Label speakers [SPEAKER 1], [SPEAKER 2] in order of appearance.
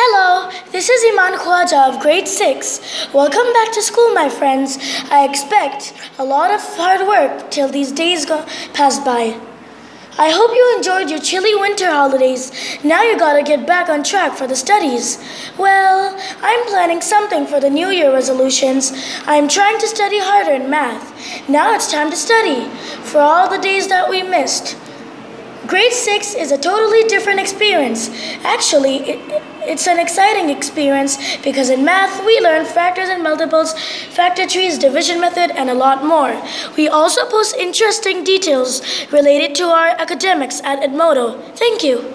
[SPEAKER 1] Hello, this is Eman Khawaja of grade 6. Welcome back to school, my friends. I expect a lot of hard work till these days go pass by. I hope you enjoyed your chilly winter holidays. Now you gotta get back on track for the studies. Well, I'm planning something for the New Year resolutions. I'm trying to study harder in math. Now it's time to study for all the days that we missed. Grade 6 is a totally different experience. Actually, it, it's an exciting experience because in math we learn factors and multiples, factor trees, division method, and a lot more. We also post interesting details related to our academics at Edmodo. Thank you.